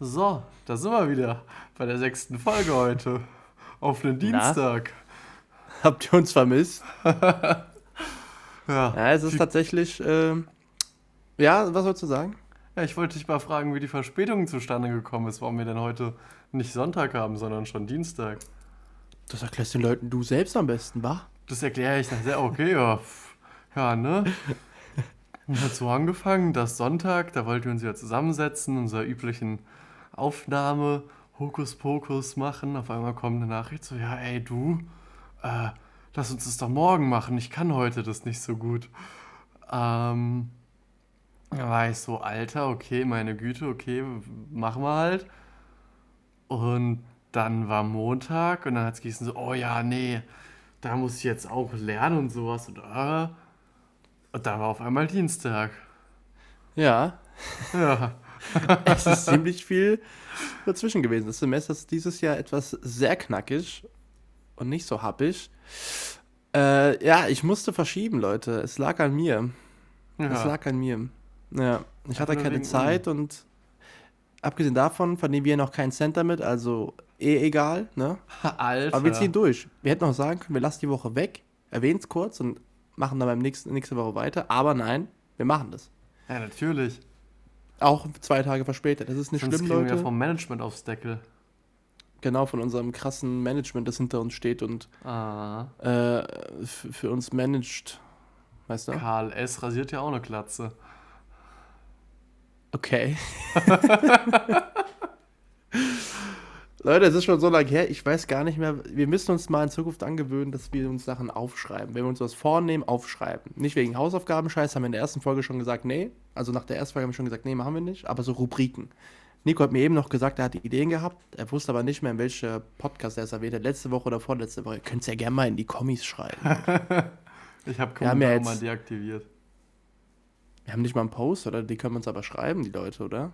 So, da sind wir wieder bei der sechsten Folge heute. Auf den Dienstag. Habt ihr uns vermisst? Ja. Ja, es ist tatsächlich. ähm, ja, was sollst du sagen? ja, ich wollte dich mal fragen, wie die Verspätung zustande gekommen ist, warum wir denn heute nicht Sonntag haben, sondern schon Dienstag. Das erklärst den Leuten du selbst am besten, wa? Das erkläre ich dann sehr, okay, ja. Ja, ne? Und hat so angefangen, dass Sonntag, da wollten wir uns wieder zusammensetzen, unserer üblichen Aufnahme, Hokuspokus machen. Auf einmal kommt eine Nachricht so, ja, ey, du, äh, lass uns das doch morgen machen, ich kann heute das nicht so gut. Ähm, da war ich so, Alter, okay, meine Güte, okay, machen wir halt. Und dann war Montag und dann hat es geheißen so, oh ja, nee, da muss ich jetzt auch lernen und sowas. Und, äh, und dann war auf einmal Dienstag. Ja, Ja. es ist ziemlich viel dazwischen gewesen. Das Semester ist dieses Jahr etwas sehr knackig und nicht so happig. Äh, ja, ich musste verschieben, Leute. Es lag an mir. Es ja. lag an mir. Ja, ich hatte keine Zeit und abgesehen davon verdienen wir noch keinen Cent damit, also eh egal, ne? Alter. Aber wir ziehen durch. Wir hätten auch sagen können, wir lassen die Woche weg, erwähnen es kurz und machen dann beim nächsten, nächste Woche weiter. Aber nein, wir machen das. Ja, natürlich. Auch zwei Tage verspätet. Das ist nicht Sonst schlimm, kriegen wir Leute. vom Management aufs Deckel. Genau, von unserem krassen Management, das hinter uns steht und Ah. äh, für uns managt. Weißt du? Karl S. rasiert ja auch eine Glatze. Okay. Leute, es ist schon so lange her, ich weiß gar nicht mehr. Wir müssen uns mal in Zukunft angewöhnen, dass wir uns Sachen aufschreiben. Wenn wir uns was vornehmen, aufschreiben. Nicht wegen Hausaufgabenscheiß, haben wir in der ersten Folge schon gesagt, nee. Also nach der ersten Folge haben wir schon gesagt, nee, machen wir nicht. Aber so Rubriken. Nico hat mir eben noch gesagt, er hatte Ideen gehabt. Er wusste aber nicht mehr, in welcher Podcast er es erwähnt hat. Letzte Woche oder vorletzte Woche. Ihr könnt es ja gerne mal in die Kommis schreiben. Ich habe ja Kommentare jetzt- mal deaktiviert. Wir haben nicht mal einen Post, oder? Die können wir uns aber schreiben, die Leute, oder?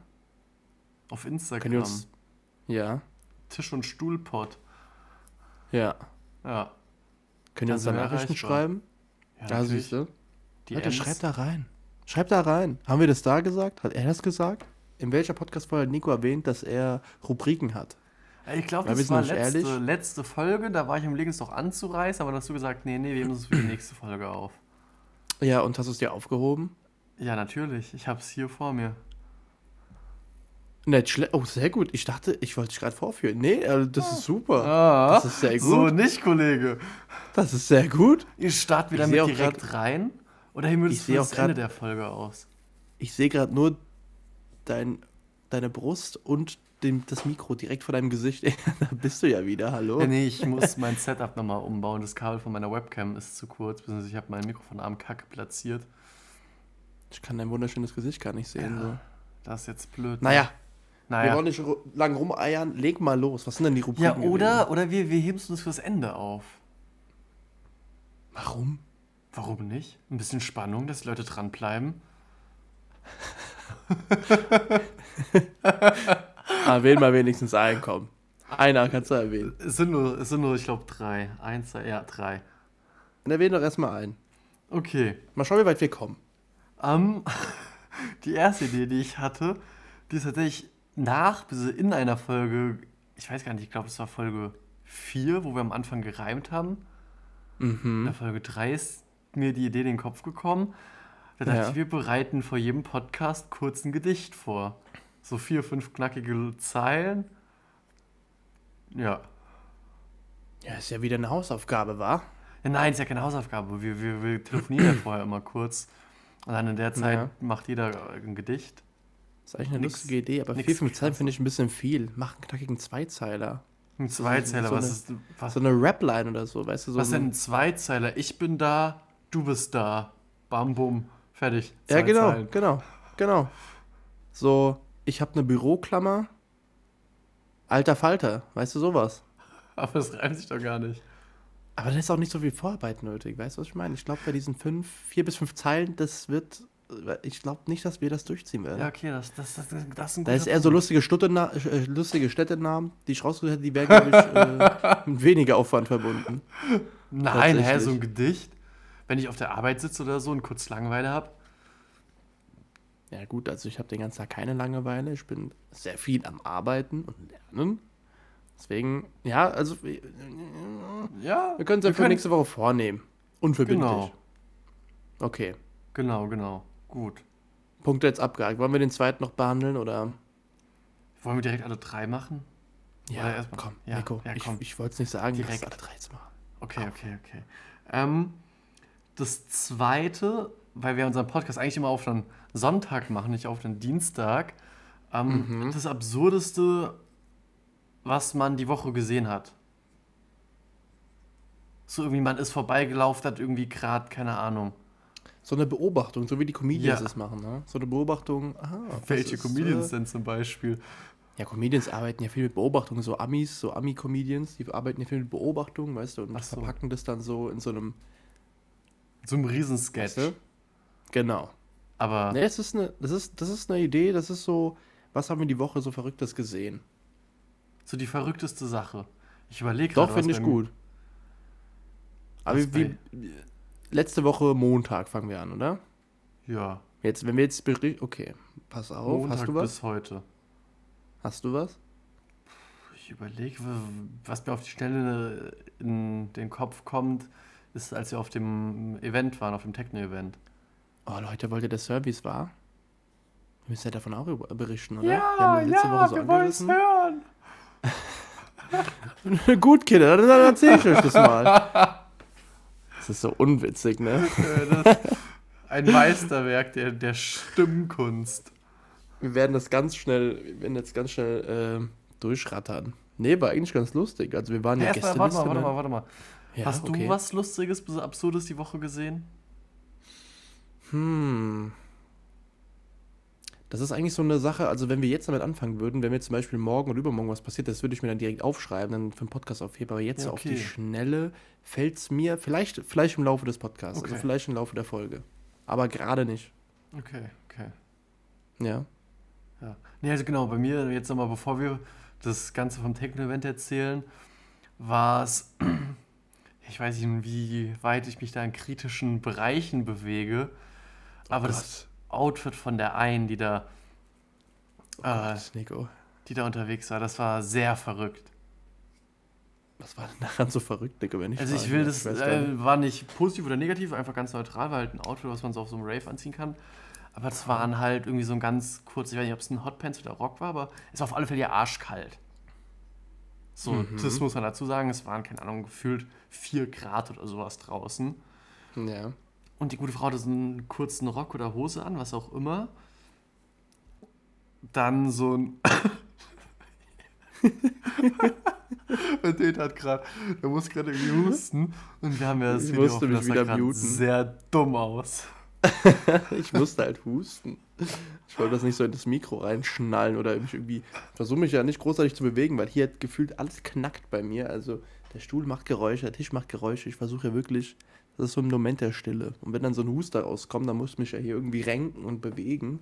Auf Können Instagram. die uns. Ja, Tisch- und Stuhlpott. ja. Ja. Können Da uns sind da wir Nachrichten schreiben? ja Da siehst du. Die Leute, schreibt da rein. Schreibt da rein. Haben wir das da gesagt? Hat er das gesagt? In welcher Podcast-Folge hat Nico erwähnt, dass er Rubriken hat? Ich glaube, wir das war letzte, letzte Folge. Da war ich im Legen, es doch anzureißen, aber dann hast du gesagt, nee, nee, wir heben uns für die nächste Folge auf. Ja, und hast du es dir aufgehoben? Ja, natürlich. Ich habe es hier vor mir. Nicht schlecht. Oh, sehr gut. Ich dachte, ich wollte dich gerade vorführen. Nee, äh, das ist super. Ah, Das ist sehr So gut. nicht, Kollege. Das ist sehr gut. Ich starte wieder Ich mit direkt rein. Oder wir Ich das grad- Ende der Folge aus? Ich sehe gerade nur dein, deine Brust und dem, das Mikro direkt vor deinem Gesicht. da bist du ja wieder. Hallo. Ja, nee, ich muss mein Setup nochmal umbauen. Das Kabel von meiner Webcam ist zu kurz, beziehungsweise ich habe mein Mikrofon am Kacke platziert. Ich kann dein wunderschönes Gesicht gar nicht sehen. So. Das ist jetzt blöd. Naja, wir naja. wollen nicht lang rumeiern. Leg mal los. Was sind denn die Rubriken? Ja, oder, gewesen? oder wir, wir heben es uns fürs Ende auf. Warum? Warum nicht? Ein bisschen Spannung, dass die Leute dranbleiben. Erwähnen mal wenigstens einen, komm. Einer kannst du erwähnen. Es sind nur, es sind nur ich glaube, drei. Eins, zwei, ja, drei. Dann erwähnen doch erstmal einen. Okay. Mal schauen, wie weit wir kommen. Ähm, die erste Idee, die ich hatte, die ist tatsächlich nach, bis in einer Folge, ich weiß gar nicht, ich glaube, es war Folge 4, wo wir am Anfang gereimt haben. In Mhm. der Folge 3 ist mir die Idee in den Kopf gekommen. Da dachte Ja. ich, wir bereiten vor jedem Podcast kurz ein Gedicht vor. So vier, fünf knackige Zeilen. Ja. Ja, ist ja wieder eine Hausaufgabe, war? ja nein, ist ja keine Hausaufgabe. Wir, wir, wir telefonieren ja vorher immer kurz. Und dann in der Zeit Ja. macht jeder ein Gedicht. Ist eigentlich eine Nix- lustige Idee, aber nix vier, fünf Zeilen krass. finde ich ein bisschen viel. Mach einen knackigen Zweizeiler. Ein Zweizeiler, so was ist. Was, So eine Rap-Line oder so, weißt du? So was ein- denn ein Zweizeiler? Ich bin da, du bist da. Bam, bum, fertig. Ja, Zwei genau, Zeilen. genau, genau. So, ich habe eine Büroklammer. Alter Falter, weißt du sowas? Aber das reimt sich doch gar nicht. Aber da ist auch nicht so viel Vorarbeit nötig, weißt du, was ich meine? Ich glaube, bei diesen fünf, vier bis fünf Zeilen, das wird, ich glaube nicht, dass wir das durchziehen werden. Ja, okay, das, das, das, das ist ein Da ist guter eher so lustige, Stuttena äh, lustige Städtenamen, die ich rausgesucht hätte, die wären, glaube ich, äh, mit weniger Aufwand verbunden. Nein, hä, so ein Gedicht. Wenn ich auf der Arbeit sitze oder so und kurz Langeweile habe, Ja gut, also ich habe den ganzen Tag keine Langeweile. Ich bin sehr viel am Arbeiten und Lernen. Deswegen, ja, also äh, Ja, wir können es ja für nächste Woche vornehmen. Unverbindlich. Genau, Okay. genau, genau. Gut. Punkte jetzt abgehakt. Wollen wir den zweiten noch behandeln oder? Wollen wir direkt alle drei machen? Oder erstmal- komm, ja, Nico. ja, ich komm. ich wollte es nicht sagen, Direkt. alle drei jetzt machen. Okay, okay, okay. Ähm, das zweite, weil wir unseren Podcast eigentlich immer auf einen Sonntag machen, nicht auf einen Dienstag. Ähm, Das Absurdeste, was man die Woche gesehen hat. So irgendwie, man ist vorbeigelaufen, hat irgendwie gerade, keine Ahnung. So eine Beobachtung, so wie die Comedians Ja. es machen, ne? So eine Beobachtung, aha. Welche ist, Comedians äh, denn zum Beispiel? Ja, Comedians arbeiten ja viel mit Beobachtung, so Amis, so Ami-Comedians, die arbeiten ja viel mit Beobachtung, weißt du, und so. verpacken das dann so in so einem, So ein Riesensketch. weißt du? Genau. Aber Ne, es ist eine, das ist, das ist eine Idee, das ist so, was haben wir die Woche so Verrücktes gesehen? so die verrückteste Sache. Ich überlege Doch, gerade, was finde ich gut. Aber wie, wie, letzte Woche Montag fangen wir an, oder? Ja, Jetzt, wenn wir jetzt berichten, okay, pass auf, Montag hast du was? bis heute. Hast du was? Ich überlege, was mir auf die Stelle in den Kopf kommt, ist, als wir auf dem Event waren, auf dem Techno-Event. Oh Leute, wollt ihr der Service war? Wir müssen ja davon auch berichten, oder? wir haben das letzte Woche so angerissen. hören. Gut, Kinder, dann erzähl ich euch das mal. Das ist so unwitzig, ne? Äh, Ein Meisterwerk der, der Stimmkunst. Wir werden das ganz schnell, wir werden jetzt ganz schnell äh, durchrattern. Nee, war eigentlich ganz lustig. Also wir waren ja Erstmal, Gästeliste. warte mal, warte mal, warte mal. Ja, Hast du okay. was Lustiges, Absurdes die Woche gesehen? Hm. Das ist eigentlich so eine Sache, also wenn wir jetzt damit anfangen würden, wenn mir zum Beispiel morgen oder übermorgen was passiert, das würde ich mir dann direkt aufschreiben, dann für den Podcast aufheben. Aber jetzt Ja, auf die okay. Schnelle fällt es mir, vielleicht, vielleicht im Laufe des Podcasts, also Okay. vielleicht im Laufe der Folge. Aber gerade nicht. Okay, okay. Ja. Ja. Nee, also genau, bei mir jetzt nochmal, bevor wir das Ganze vom Techno-Event erzählen, war es, ich weiß nicht, wie weit ich mich da in kritischen Bereichen bewege, aber das Outfit von der einen, die da, Oh äh, Gott, Nico. die da unterwegs war, das war sehr verrückt. Was war denn daran so verrückt, Nico, wenn ich Also ich will das, nicht. äh, war nicht positiv oder negativ, einfach ganz neutral, war halt ein Outfit, was man so auf so einem Rave anziehen kann. Aber es waren halt irgendwie so ein ganz kurz, ich weiß nicht, ob es ein Hotpants oder Rock war, aber es war auf alle Fälle ja arschkalt. So, Mhm. das muss man dazu sagen, es waren, keine Ahnung, gefühlt 4 Grad oder sowas draußen. Ja. Und die gute Frau hatte so einen kurzen Rock oder Hose an, was auch immer. Dann so ein. Und den hat gerade, der muss gerade irgendwie husten. Und wir haben ja das Ich Video musste auf, mich wieder muten. sehr dumm aus. Ich musste halt husten. Ich wollte das nicht so in das Mikro reinschnallen oder mich irgendwie. Versuche mich ja nicht großartig zu bewegen, weil hier gefühlt alles knackt bei mir. Also der Stuhl macht Geräusche, der Tisch macht Geräusche. Ich versuche ja wirklich. Das ist so ein Moment der Stille. Und wenn dann so ein Huster rauskommt, dann muss ich mich ja hier irgendwie renken und bewegen.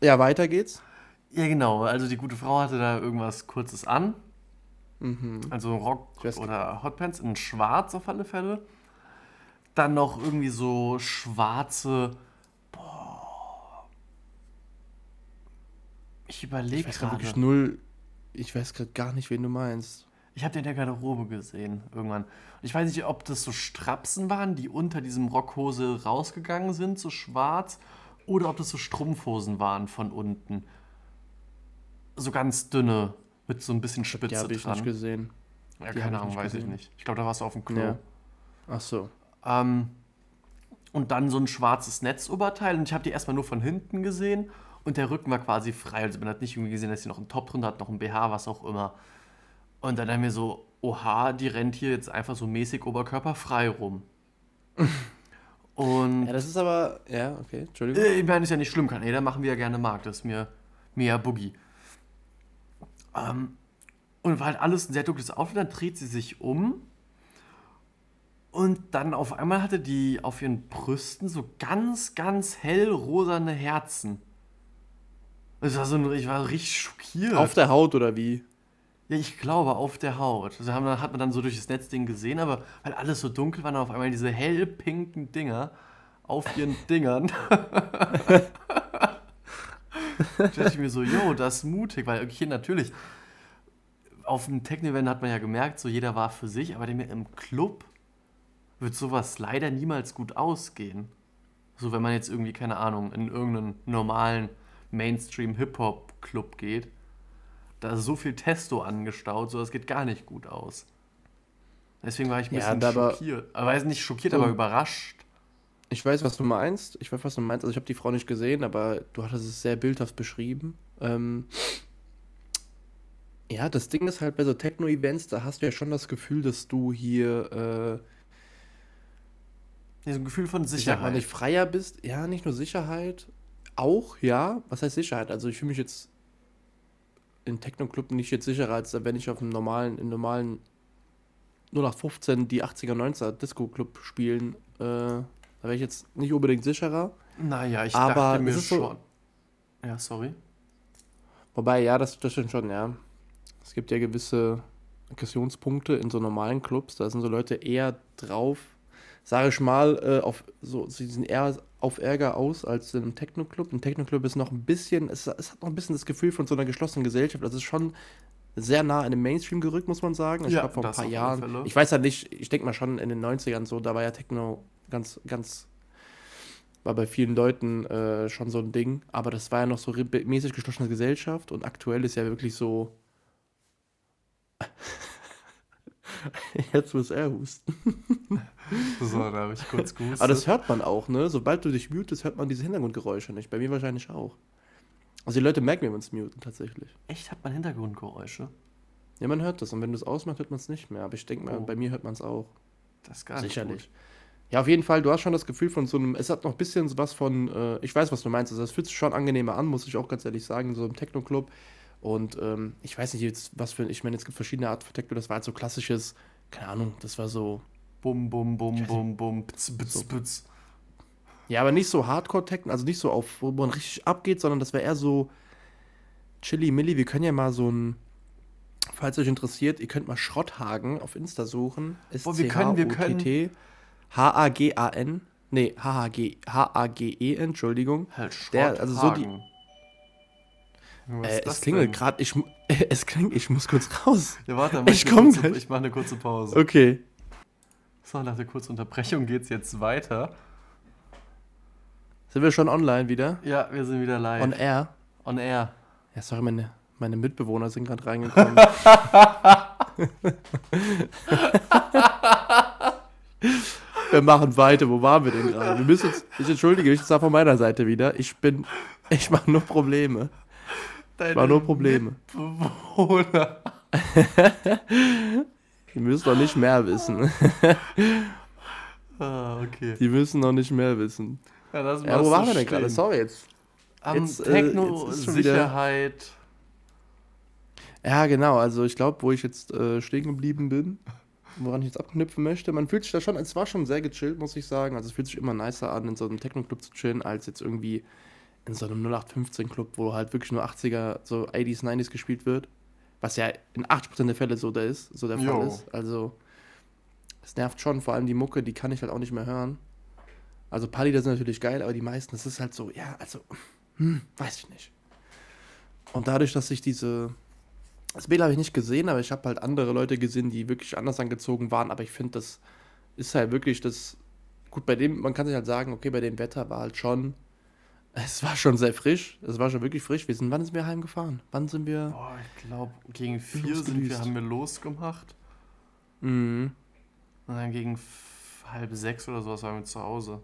Ja, weiter geht's. Ja, genau. Also die gute Frau hatte da irgendwas Kurzes an. Mhm. Also Rock oder Hotpants in schwarz auf alle Fälle. Dann noch irgendwie so schwarze. Boah. Ich überlege gerade. wirklich null. Ich weiß gerade gar nicht, wen du meinst. Ich habe den in der Garderobe gesehen irgendwann. Und ich weiß nicht, ob das so Strapsen waren, die unter diesem Rockhose rausgegangen sind, so schwarz, oder ob das so Strumpfhosen waren von unten. So ganz dünne, mit so ein bisschen Die Spitze habe ich dran. nicht gesehen. ja, die hab keine ich Ahnung, weiß ich gesehen. nicht. Ich glaube, da warst du auf dem Klo. Ja. Ach so. Ähm, und dann so ein schwarzes Netzoberteil. Und ich habe die erstmal nur von hinten gesehen. Und der Rücken war quasi frei. Also man hat nicht irgendwie gesehen, dass sie noch einen Top drin hat, noch ein BH, was auch immer. Und dann haben wir so, oha, die rennt hier jetzt einfach so mäßig oberkörperfrei rum. Und Ja, das ist aber. Ja, okay, Entschuldigung. äh, ich meine, ist ja nicht schlimm, kann jeder machen, wie er gerne mag. Das ist mir mehr Boogie. Ähm, und war halt alles ein sehr dunkles Outfit, dann dreht sie sich um. Und dann auf einmal hatte die auf ihren Brüsten so ganz, ganz hell rosane Herzen. Das war so ein, ich war richtig schockiert. Auf der Haut oder wie? Ja, ich glaube, auf der Haut. Also haben, hat man dann so durch das Netzding gesehen, aber weil alles so dunkel war, dann auf einmal diese hellpinken Dinger auf ihren Dingern. da dachte ich mir so, yo, das ist mutig, weil okay, natürlich, auf dem Techno-Event hat man ja gemerkt, so jeder war für sich, aber im Club wird sowas leider niemals gut ausgehen. So, wenn man jetzt irgendwie, keine Ahnung, in irgendeinen normalen Mainstream-Hip-Hop-Club geht, da ist so viel Testo angestaut, so das geht gar nicht gut aus. Deswegen war ich ein bisschen ja, schockiert. Aber weiß nicht schockiert, so, aber überrascht. Ich weiß, was du meinst. Ich weiß, was du meinst. Also ich habe die Frau nicht gesehen, aber du hattest es sehr bildhaft beschrieben. Ähm, ja, das Ding ist halt bei so Techno-Events, da hast du ja schon das Gefühl, dass du hier äh, so ein Gefühl von Sicherheit. Ich mal, nicht freier bist. Ja, nicht nur Sicherheit, auch, ja. Was heißt Sicherheit? Also ich fühle mich jetzt in Techno-Club nicht jetzt sicherer, als wenn ich auf einem normalen, im normalen 0815 die 80er, 90er Disco-Club spielen. Äh, da wäre ich jetzt nicht unbedingt sicherer. Naja, ich aber dachte mir schon. So, ja, sorry. Wobei, ja, das, das stimmt schon, ja. Es gibt ja gewisse Aggressionspunkte in so normalen Clubs, da sind so Leute eher drauf, sage ich mal, äh, auf so, sie sind eher auf Ärger aus als in einem Techno-Club. Ein Techno-Club ist noch ein bisschen, es, es, hat noch ein bisschen das Gefühl von so einer geschlossenen Gesellschaft. Das ist schon sehr nah an dem Mainstream gerückt, muss man sagen. Ich ja, glaube, vor ein paar Jahren. Ich weiß halt nicht, ich denke mal schon in den 90ern so, da war ja Techno ganz, ganz, war bei vielen Leuten äh, schon so ein Ding. Aber das war ja noch so mäßig geschlossene Gesellschaft und aktuell ist ja wirklich so, Jetzt muss er husten. so, da habe ich kurz gehustet. Aber das hört man auch, ne? Sobald du dich mutest, hört man diese Hintergrundgeräusche nicht. Bei mir wahrscheinlich auch. Also die Leute merken, wenn wir uns muten, tatsächlich. Echt? Hat man Hintergrundgeräusche? Ja, man hört das. Und wenn du es ausmachst, hört man es nicht mehr. Aber ich denke mal, oh. bei mir hört man es auch. Das ist gar nicht Sicherlich. Gut. Ja, auf jeden Fall, du hast schon das Gefühl von so einem, es hat noch ein bisschen was von, äh, ich weiß, was du meinst, also es fühlt sich schon angenehmer an, muss ich auch ganz ehrlich sagen, so im Techno-Club. Und ähm, ich weiß nicht jetzt, was für, ich meine, es gibt verschiedene von Techno, das war halt so klassisches, keine Ahnung, das war so. Bum, bum, bum, bum, bum, pz, pz, pz. Ja, aber nicht so Hardcore-Techno, also nicht so auf, wo man richtig abgeht, sondern das wäre eher so Chili Milli. Wir können ja mal so ein, falls euch interessiert, ihr könnt mal Schrotthagen auf Insta suchen. S wir können, wir können. H-A-G-A-N. Nee, H-A-G-E, Entschuldigung. Halt, Schrotthagen. Der, also so die, äh, es klingelt gerade, ich, es klingt, ich muss kurz raus. Ja, warte, ich komme gleich. Ich mache eine kurze Pause. Okay. So, nach der kurzen Unterbrechung geht es jetzt weiter. Sind wir schon online wieder? Ja, wir sind wieder live. On air? On air. Ja, sorry, meine, meine Mitbewohner sind gerade reingekommen. wir machen weiter. Wo waren wir denn gerade? Wir müssen jetzt, ich entschuldige mich, das war von meiner Seite wieder. Ich bin, ich mache nur Probleme. Deine war nur Probleme. Mitbewohner. Die müssen noch nicht mehr wissen. ah, okay. Die müssen noch nicht mehr wissen. Ja, das ja wo waren wir denn gerade? Sorry, jetzt. Am jetzt, Techno-Sicherheit. Äh, ja, genau. Also ich glaube, wo ich jetzt äh, stehen geblieben bin, woran ich jetzt abknüpfen möchte, man fühlt sich da schon, es war schon sehr gechillt, muss ich sagen. Also es fühlt sich immer nicer an, in so einem Techno-Club zu chillen, als jetzt irgendwie in so einem 0815-Club, wo halt wirklich nur 80er, so 80s, 90s gespielt wird. Was ja in 80% der Fälle so der ist, so der Fall jo. ist. Also, es nervt schon, vor allem die Mucke, die kann ich halt auch nicht mehr hören. Also, ein paar Lieder sind natürlich geil, aber die meisten, das ist halt so, ja, also, hm, weiß ich nicht. Und dadurch, dass ich diese. Das Bild habe ich nicht gesehen, aber ich habe halt andere Leute gesehen, die wirklich anders angezogen waren. Aber ich finde, das ist halt wirklich das. Gut, bei dem, man kann sich halt sagen, okay, bei dem Wetter war halt schon es war schon sehr frisch. Es war schon wirklich frisch. Wir sind, wann sind wir heimgefahren? Wann sind wir? Boah, ich glaube, gegen vier sind wir, haben wir losgemacht. Mhm. Und dann gegen halb sechs oder sowas waren wir zu Hause.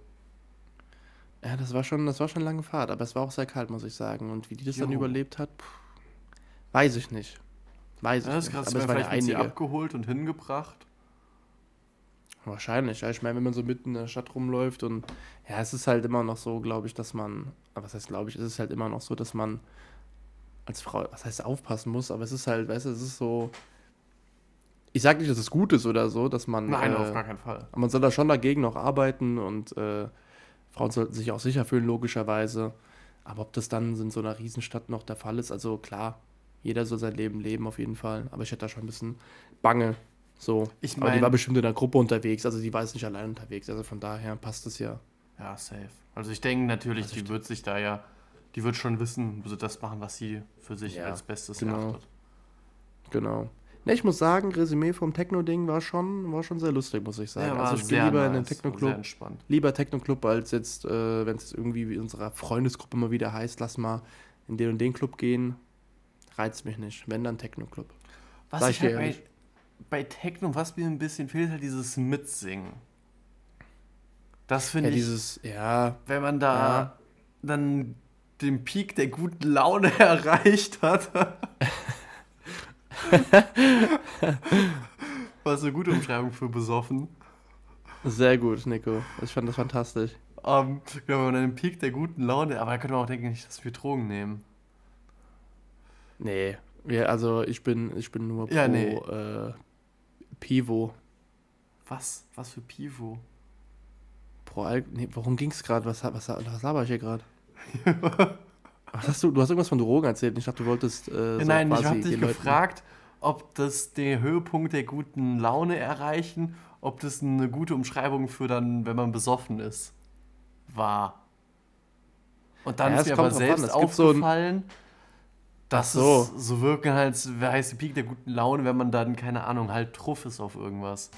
Ja, das war schon, das war schon eine lange Fahrt, aber es war auch sehr kalt, muss ich sagen. Und wie die das jo. dann überlebt hat, pff, weiß ich nicht. Weiß ja, ich nicht. Aber es war ja einige. abgeholt und hingebracht. Wahrscheinlich, ja. Ich meine, wenn man so mitten in der Stadt rumläuft und ja, es ist halt immer noch so, glaube ich, dass man, was heißt glaube ich, es ist halt immer noch so, dass man als Frau, was heißt aufpassen muss, aber es ist halt, weißt du, es ist so, ich sage nicht, dass es gut ist oder so, dass man. Nein, äh, auf gar keinen Fall. Aber man soll da schon dagegen noch arbeiten und äh, Frauen sollten sich auch sicher fühlen, logischerweise. Aber ob das dann in so einer Riesenstadt noch der Fall ist, also klar, jeder soll sein Leben leben auf jeden Fall. Aber ich hätte da schon ein bisschen Bange, so. Ich mein, Aber die war bestimmt in der Gruppe unterwegs, also die war jetzt nicht allein unterwegs. Also von daher passt es ja. Ja, safe. Also ich denke natürlich, Also die wird sich da ja, die wird schon wissen, also das machen, was sie für sich Ja, als Bestes genau. erachtet. Genau. Ne, ich muss sagen, Resümee vom Techno-Ding war schon, war schon sehr lustig, muss ich sagen. Ja, war also ich sehr gehe lieber in den nice, Techno-Club. Lieber Techno-Club, als jetzt, äh, wenn es irgendwie wie in unserer Freundesgruppe mal wieder heißt, lass mal in den und den Club gehen. Reizt mich nicht. Wenn dann Techno-Club. Was Sag ich ich halt bei, Techno, was mir ein bisschen fehlt, halt dieses Mitsingen. Das finde Ja, ich, dieses, ja, wenn man da Ja. dann den Peak der guten Laune erreicht hat. Was eine gute Umschreibung für besoffen. sehr gut, Nico. Ich fand das fantastisch. Ähm, ja, wenn man einen Peak der guten Laune, aber da könnte man auch denken, nicht, dass wir Drogen nehmen. Nee, ja, also ich bin, ich bin nur pro Ja, nee. äh, Pivo. Was? Was für Pivo? Pro Al nee, worum ging's gerade? Was, was, was laber ich hier gerade? Hast du, du hast irgendwas von Drogen erzählt. Ich dachte, du wolltest äh, so Nein, ich habe dich gefragt, ob das den Höhepunkt der guten Laune erreichen, ob das eine gute Umschreibung für dann, wenn man besoffen ist, war. Und dann Ja, ist mir aber selbst gibt so aufgefallen, dass Ach so. es so wirken als wäre heißt der Peak der guten Laune, wenn man dann, keine Ahnung, halt truff ist auf irgendwas.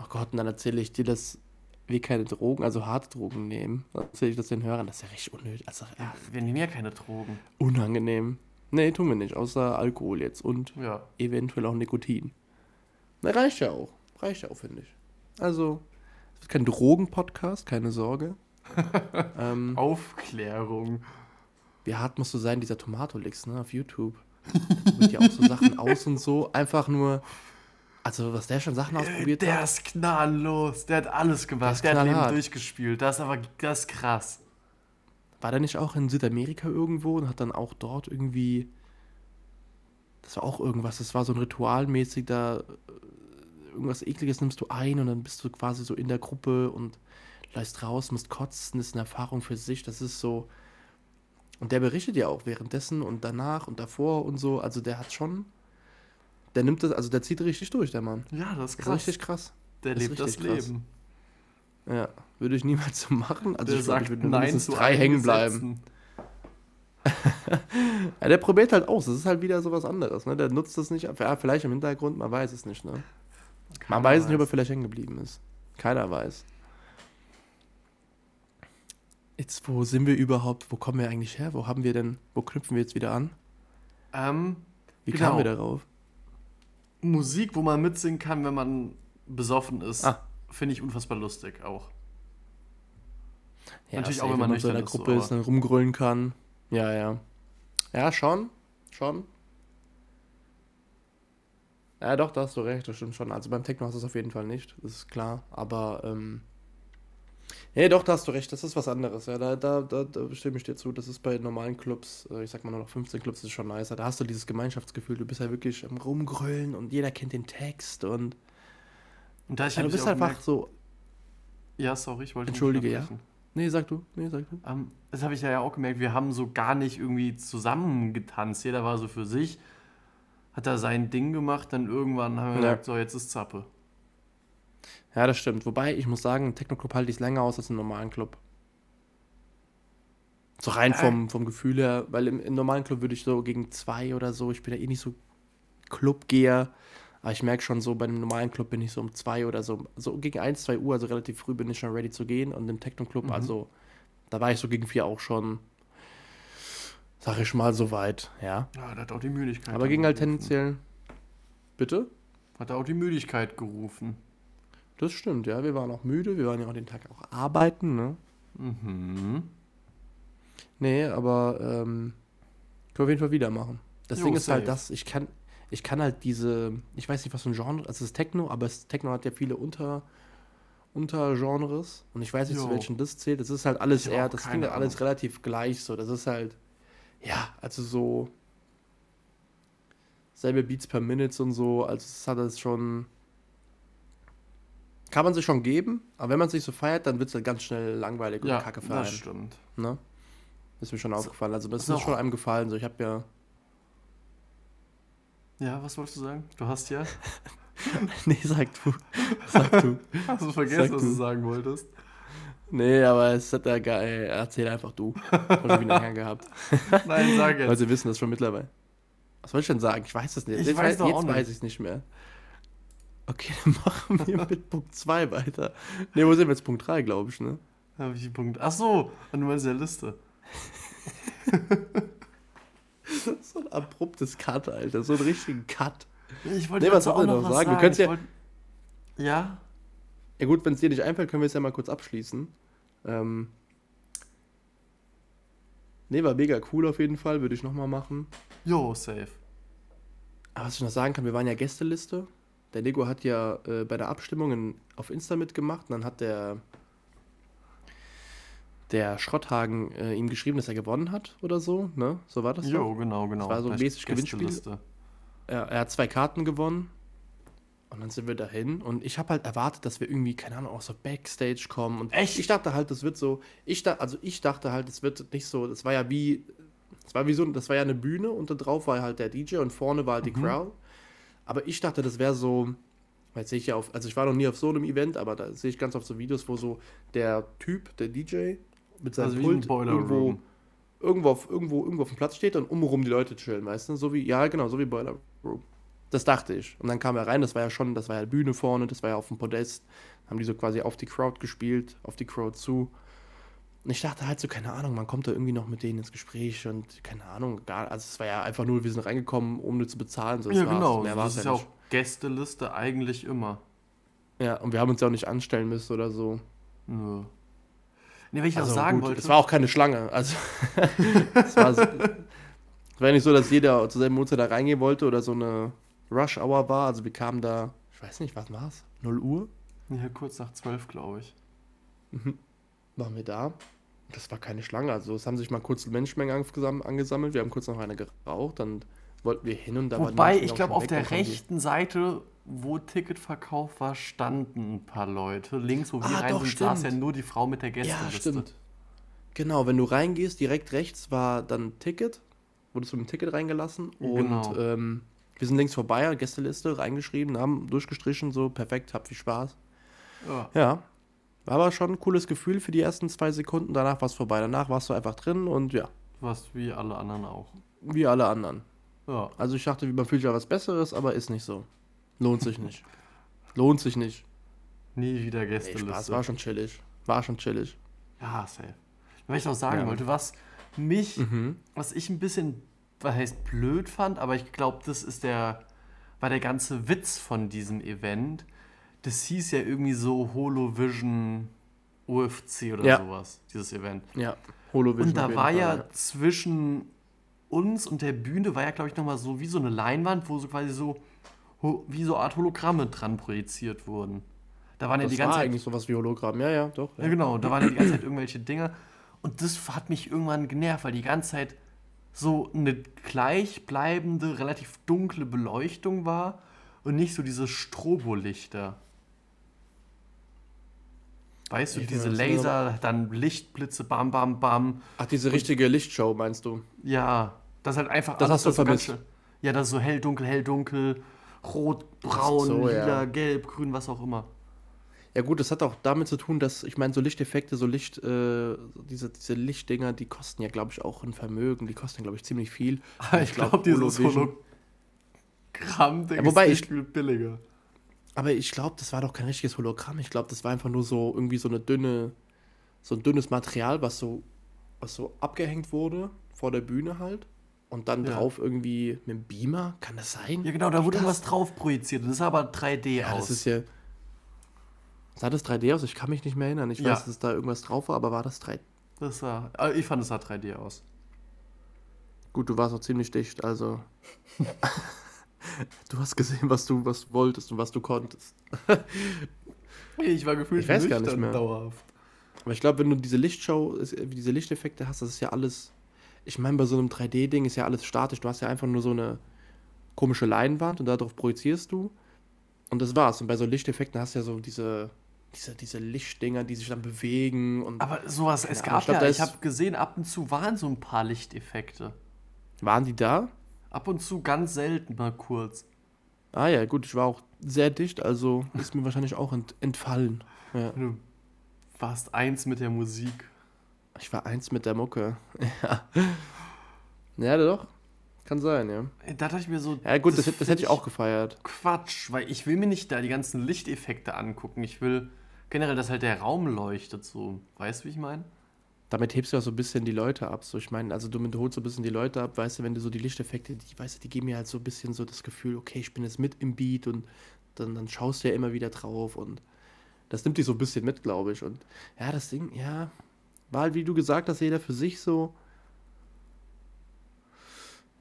Oh Gott, und dann erzähle ich dir, dass wir keine Drogen, also harte Drogen nehmen. Dann erzähle ich das den Hörern. Das ist ja richtig unnötig. Also, ja, Wir nehmen ja keine Drogen. unangenehm. Nee, tun wir nicht. Außer Alkohol jetzt und Ja. eventuell auch Nikotin. Na, reicht ja auch. Reicht ja auch, finde ich. Also, es wird kein Drogen-Podcast, keine Sorge. ähm, Aufklärung. Wie hart musst du sein, dieser Tomatolix, ne, auf YouTube. Da probiert ja auch so Sachen aus und so. Einfach nur. Also, was der schon Sachen ausprobiert Der hat. ist knalllos. Der hat alles gemacht. ist Der, hat Leben durchgespielt. Das ist aber das ist krass. War der nicht auch in Südamerika irgendwo und hat dann auch dort irgendwie. Das war auch irgendwas, das war so ein ritualmäßig, da irgendwas ekliges nimmst du ein und dann bist du quasi so in der Gruppe und läufst raus, musst kotzen, das ist eine Erfahrung für sich, das ist so. Und der berichtet ja auch währenddessen und danach und davor und so, also der hat schon. Der nimmt das, also der zieht richtig durch, der Mann. Ja, das ist Das ist krass. richtig krass. der das lebt das krass. Leben. Ja, würde ich niemals so machen. Also der ich, glaub, sagt ich würde Nein zu drei hängen bleiben. Ja, der probiert halt aus. Das ist halt wieder sowas anderes. Ne? Der nutzt das nicht. Ja, vielleicht im Hintergrund, man weiß es nicht. Ne? Man weiß nicht, ob er vielleicht hängen geblieben ist. Keiner weiß. Jetzt, wo sind wir überhaupt? Wo kommen wir eigentlich her? Wo haben wir denn, wo knüpfen wir jetzt wieder an? Ähm, Wie Genau. kamen wir darauf? Musik, wo man mitsingen kann, wenn man besoffen ist, Ah. finde ich unfassbar lustig auch. Ja, Natürlich auch, wenn man so in der ist, so, Gruppe ist, aber- dann rumgrölen kann. Ja, ja. Ja, schon. Schon. Ja, doch, da hast du recht, das stimmt schon. Also beim Techno hast du es auf jeden Fall nicht, das ist klar. Aber, ähm. Ja, doch, da hast du recht, das ist was anderes. Ja, da, da, da, da stimme ich dir zu. Das ist bei normalen Clubs, äh, ich sag mal nur noch 15 Clubs, ist schon nicer. Da hast du dieses Gemeinschaftsgefühl, du bist ja wirklich am Rumgrölen und jeder kennt den Text und. Und da ich Ja, du bist auch einfach gemerkt- so. Ja, sorry, ich wollte Entschuldige, ja. Nee, sag du. Nee, sag du. Ähm, das habe ich ja auch gemerkt, wir haben so gar nicht irgendwie zusammen getanzt. Jeder war so für sich, hat da sein Ding gemacht, dann irgendwann haben wir Ja. gesagt, so, jetzt ist Zappe. Ja, das stimmt. Wobei, ich muss sagen, im Techno-Club halte ich es länger aus als im normalen Club. So rein Ja. vom, vom Gefühl her, weil im, im normalen Club würde ich so gegen zwei oder so, ich bin ja eh nicht so Clubgeher, aber ich merke schon so, bei einem normalen Club bin ich so um zwei oder so, so gegen eins, zwei Uhr, also relativ früh bin ich schon ready zu gehen und im Techno-Club, Mhm. also da war ich so gegen vier auch schon, sag ich mal, so weit, ja. Ja, da hat auch die Müdigkeit. Aber ging halt tendenziell, bitte? Hat auch die Müdigkeit gerufen. Das stimmt, ja, wir waren auch müde, wir waren ja auch den Tag auch arbeiten, ne? Mhm. Nee, aber ähm, können wir auf jeden Fall wieder machen. Das Jo, Ding ist halt safe. das, ich kann, ich kann halt diese, ich weiß nicht, was für ein Genre, also es ist Techno, aber es, Techno hat ja viele Unter, Untergenres und ich weiß nicht, zu Jo. welchen das zählt. Das ist halt alles eher, das klingt halt alles relativ gleich so. Das ist halt, ja, also so selbe Beats per Minute und so, also es hat es schon, kann man sich schon geben, aber wenn man sich so feiert, dann wird es halt ganz schnell langweilig und Ja, kacke für das einen. stimmt. Ne? Ist mir schon aufgefallen. Also das ist schon einem gefallen. So, ich habe ja. Ja, was wolltest du sagen? Du hast ja. nee, sag du. Sag du. Hast du vergessen, Sag was du. du sagen wolltest? Nee, aber es hat ja geil. Erzähl einfach du. Hab ich wieder gehabt. Nein, sag Weil jetzt. sie wissen das schon mittlerweile. Was soll ich denn sagen? Ich weiß es nicht. Ich jetzt weiß weiß, jetzt nicht. weiß ich es nicht mehr. Okay, dann machen wir mit Punkt 2 weiter. Ne, wo sind wir jetzt? Punkt 3, glaube ich, ne? Hab ich die Punkte. Ach so, du meinst der Liste. So ein abruptes Cut, Alter. So einen richtigen Cut. Ich wollte Nee, was dazu wollt ihr noch sagen? Wir ja- wollt- Ja? Ja gut, wenn es dir nicht einfällt, können wir es ja mal kurz abschließen. Ähm, ne, war mega cool auf jeden Fall. Würde ich nochmal machen. Jo, safe. Aber was ich noch sagen kann, wir waren ja Gästeliste. Der Lego hat ja äh, bei der Abstimmung in, auf Insta mitgemacht. Und dann hat der, der Schrotthagen äh, ihm geschrieben, dass er gewonnen hat oder so. Ne? So war das Jo, doch? genau, genau. war so Bei mäßig Gewinnspiel. Er, er hat zwei Karten gewonnen. Und dann sind wir dahin. Und ich habe halt erwartet, dass wir irgendwie, keine Ahnung, auch so Backstage kommen. Und Echt? ich dachte halt, das wird so. Ich da, also ich dachte halt, es wird nicht so. Das war ja wie. Das war wie so, das war ja eine Bühne und da drauf war halt der DJ und vorne war halt die Mhm. Crowd. Aber ich dachte, das wäre so. Jetzt sehe ich ja auf, also ich war noch nie auf so einem Event, aber da sehe ich ganz oft so Videos, wo so der Typ, der DJ, mit seinem Also Pult Boiler irgendwo, Room. irgendwo, auf, irgendwo, irgendwo auf dem Platz steht und umherum die Leute chillen, weißt du? So wie, ja, genau, so wie Boiler Room. Das dachte ich. Und dann kam er rein, das war ja schon, das war ja Bühne vorne, das war ja auf dem Podest. Haben die so quasi auf die Crowd gespielt, auf die Crowd zu. Und ich dachte halt so, keine Ahnung, man kommt da irgendwie noch mit denen ins Gespräch und keine Ahnung, gar, also es war ja einfach nur, wir sind reingekommen, nur zu bezahlen. So, das Ja, genau. Mehr war Das es ist ja ja auch Gästeliste eigentlich immer. Ja, und wir haben uns ja auch nicht anstellen müssen oder so. Nö. Nee, wenn ich Also noch sagen gut, wollte. Es war auch keine Schlange. Also, es war, es war ja nicht so, dass jeder zur selben Uhrzeit da reingehen wollte oder so eine Rush Hour war. Also wir kamen da, ich weiß nicht, was war's? 0 Uhr ja, kurz nach zwölf, glaube ich. waren wir da. Das war keine Schlange. Also es haben sich mal kurz Menschenmengen angesam- angesammelt. Wir haben kurz noch eine geraucht. Dann wollten wir hin und da war die Wobei, ich glaube, auf der rechten Seite, wo Ticketverkauf war, standen ein paar Leute. Links, wo wir Ah, rein doch, sind, saß ja stimmt. nur die Frau mit der Ja, Gästeliste. stimmt. Genau, wenn du reingehst, direkt rechts war dann Ticket, wurdest du mit dem Ticket reingelassen und Genau. ähm, wir sind links vorbei, Gästeliste reingeschrieben, haben durchgestrichen, so perfekt, hab viel Spaß. Ja. Ja, war aber schon ein cooles Gefühl für die ersten zwei Sekunden, danach war es vorbei, danach warst du einfach drin und ja, Was wie alle anderen auch. wie alle anderen. Ja. Also ich dachte, man fühlt ja was Besseres, aber ist nicht so. Lohnt sich nicht. Lohnt sich nicht. Nie wieder Nee, Gästeliste. Spaß, war schon chillig. War schon chillig. Ja, safe. Weil ich noch sagen Ja. wollte, was mich, Mhm. was ich ein bisschen, was heißt blöd fand, aber ich glaube, das ist der, war der ganze Witz von diesem Event. Das hieß ja irgendwie so Holovision UFC oder Ja. sowas, dieses Event. Ja, Holovision. Und da war Fall, ja zwischen uns und der Bühne war ja, glaube ich, nochmal so wie so eine Leinwand, wo so quasi so wie so Art Hologramme dran projiziert wurden. Da waren ja Das die ganze war Zeit eigentlich sowas wie Hologramm, ja, ja, doch. ja, genau. Da waren ja die ganze Zeit irgendwelche Dinge. Und das hat mich irgendwann genervt, weil die ganze Zeit so eine gleichbleibende, relativ dunkle Beleuchtung war und nicht so diese Strobolichter. Weißt du, Ich diese Laser, dann Lichtblitze, bam, bam, bam. Ach, diese richtige Lichtshow meinst du? Ja, das ist halt einfach. Das hast du so ganz vermisst. schön- Ja, das ist so hell, dunkel, hell, dunkel, rot, braun, so, ja. lila, gelb, grün, was auch immer. Ja gut, das hat auch damit zu tun, dass, ich meine, so Lichteffekte, so Licht, äh, diese, diese Lichtdinger, die kosten ja, glaube ich, auch ein Vermögen. Die kosten, glaube ich, ziemlich viel. Aber ich glaube, dieses Holovision- Hologramm-Ding Ja, wobei ist nicht viel billiger. Aber ich glaube, das war doch kein richtiges Hologramm. Ich glaube, das war einfach nur so irgendwie so eine dünne, so ein dünnes Material, was so, was so abgehängt wurde vor der Bühne halt. Und dann Ja. drauf irgendwie mit dem Beamer. Kann das sein? Ja, genau, da wurde irgendwas drauf projiziert. und Das sah aber 3D Ja, aus. das ist ja. Sah das 3D aus? Ich kann mich nicht mehr erinnern. Ich Ja. weiß, dass da irgendwas drauf war, aber war das 3D? das sah, ah, ich fand, es sah 3D aus. Gut, du warst auch ziemlich dicht, also. du hast gesehen, was du was wolltest und was du konntest. Ich war gefühlt Ich weiß gar nicht mehr. dauerhaft. Aber ich glaube, wenn du diese Lichtshow, diese Lichteffekte hast, das ist ja alles. Ich meine, bei so einem 3D-Ding ist ja alles statisch. Du hast ja einfach nur so eine komische Leinwand und darauf projizierst du. Und das war's. Und bei so Lichteffekten hast du ja so diese, diese, diese Lichtdinger, die sich dann bewegen. Und Aber sowas, es Keine Ahnung, gab ich glaub, ja, da ich habe gesehen, ab und zu waren so ein paar Lichteffekte. waren die da? Ab und zu ganz selten mal kurz. Ah ja, gut, ich war auch sehr dicht, also ist mir wahrscheinlich auch ent, entfallen. Ja. Du warst eins mit der Musik. Ich war eins mit der Mucke. Ja. Ja, doch. Kann sein, ja. Da dachte ich mir so. Ja, gut, das, das, find hätte ich auch gefeiert. Quatsch, weil ich will mir nicht da die ganzen Lichteffekte angucken. Ich will generell, dass halt der Raum leuchtet so. Weißt du, wie ich meine? Damit hebst du auch so ein bisschen die Leute ab. So, ich meine, also du holst so ein bisschen die Leute ab, weißt du, wenn du so die Lichteffekte, die, weißt du, die geben mir halt so ein bisschen so das Gefühl, okay, ich bin jetzt mit im Beat und dann, dann schaust du ja immer wieder drauf und das nimmt dich so ein bisschen mit, glaube ich. Und ja, das Ding, ja, war halt, wie du gesagt hast, jeder für sich so.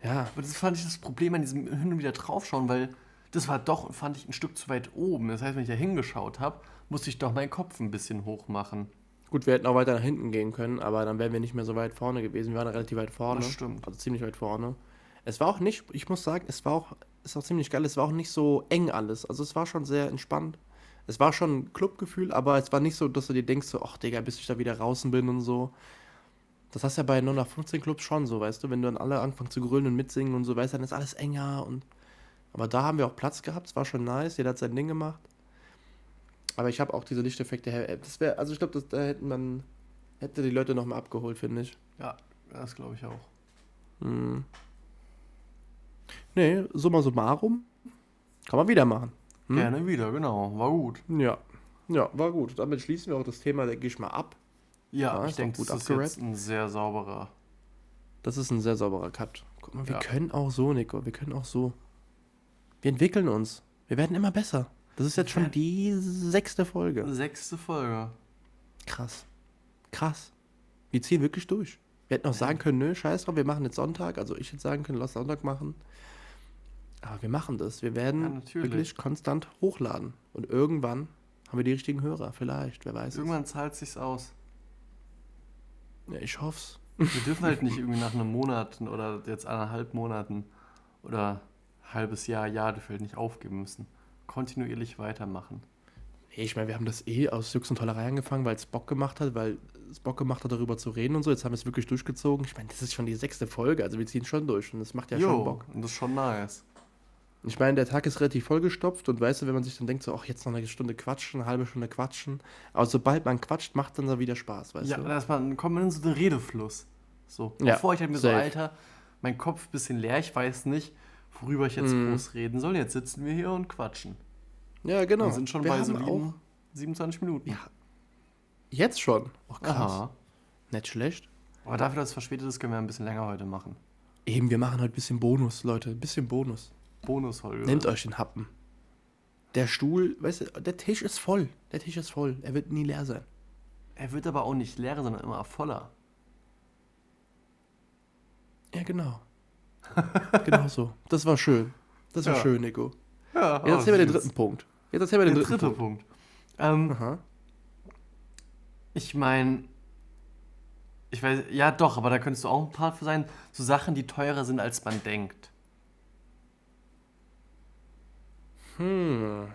Ja. Aber das fand ich das Problem an diesem Hin und wieder draufschauen, weil das war doch, fand ich, ein Stück zu weit oben. Das heißt, wenn ich da hingeschaut habe, musste ich doch meinen Kopf ein bisschen hoch machen. Gut, wir hätten auch weiter nach hinten gehen können, aber dann wären wir nicht mehr so weit vorne gewesen. Wir waren relativ weit vorne. Das stimmt. Also ziemlich weit vorne. Es war auch nicht, ich muss sagen, es war auch, ist auch ziemlich geil, es war auch nicht so eng alles. Also es war schon sehr entspannt. Es war schon ein Clubgefühl, aber es war nicht so, dass du dir denkst, so, ach Digga, bis ich da wieder draußen bin und so. Das hast du ja bei 0 nach 15 Clubs schon so, weißt du, wenn du dann alle anfangen zu grüllen und mitsingen und so, weißt du, dann ist alles enger und. Aber da haben wir auch Platz gehabt, es war schon nice, jeder hat sein Ding gemacht. Aber ich habe auch diese Lichteffekte her. Das wäre, also ich glaube, da hätten man, hätte die Leute nochmal abgeholt, finde ich. Ja, das glaube ich auch. Hm. Nee, summa summarum. Kann man wieder machen. Hm? Gerne wieder, genau. War gut. Ja. Ja, war gut. Damit schließen wir auch das Thema, denke ich mal, ab. Ja, ja ich denke, das ist jetzt ein sehr sauberer. Das ist ein sehr sauberer Cut. Guck mal, wir ja. können auch so, Nico. Wir können auch so. Wir entwickeln uns. Wir werden immer besser. Das ist jetzt schon die sechste Folge. Sechste Folge. Krass. Krass. Wir ziehen wirklich durch. Wir hätten auch sagen können, nö, scheiß drauf, wir machen jetzt Sonntag. Also ich hätte sagen können, lass Sonntag machen. Aber wir machen das. Wir werden ja, wirklich konstant hochladen. Und irgendwann haben wir die richtigen Hörer. Vielleicht, wer weiß. Irgendwann es. zahlt sich's aus. Ja, ich hoff's. Wir dürfen halt nicht irgendwie nach einem Monat oder jetzt eineinhalb Monaten oder halbes Jahr, Jahr dürfen halt nicht aufgeben müssen. Kontinuierlich weitermachen. Ich meine, wir haben das eh aus Jux und Tollerei angefangen, weil es Bock gemacht hat, weil es Bock gemacht hat, darüber zu reden und so. Jetzt haben wir es wirklich durchgezogen. Ich meine, das ist schon die sechste Folge, also wir ziehen schon durch und das macht ja jo, schon Bock. Und das ist schon nice. Ich meine, der Tag ist relativ vollgestopft und weißt du, wenn man sich dann denkt, so, ach, jetzt noch eine Stunde quatschen, eine halbe Stunde quatschen. Aber sobald man quatscht, macht dann da wieder Spaß, weißt ja, du? Ja, dann kommt man in so einen Redefluss. So. Ja, Bevor ich halt mir safe. so, Alter, mein Kopf ein bisschen leer, ich weiß nicht, worüber ich jetzt mm. groß reden soll. Jetzt sitzen wir hier und quatschen. Ja, genau. Wir sind schon wir bei soliden 27 Minuten. Ja. Jetzt schon? Oh, krass. Aha. Nicht schlecht. Aber dafür, dass es verspätet ist, können wir ein bisschen länger heute machen. Eben, wir machen heute ein bisschen Bonus, Leute. Ein bisschen Bonus. Bonusfolge. Nehmt euch den Happen. Der Stuhl, weißt du, der Tisch ist voll. Der Tisch ist voll. Er wird nie leer sein. Er wird aber auch nicht leer, sondern immer voller. Ja, genau. genau so. Das war schön. Das war ja. schön, Nico. Ja, Jetzt erzähl wir den dritten Punkt. Jetzt erzähl mir den dritten dritte Punkt. Punkt. Ähm, ich meine, ich weiß, ja doch, aber da könntest du auch ein paar für sein. So Sachen, die teurer sind, als man denkt. Hm.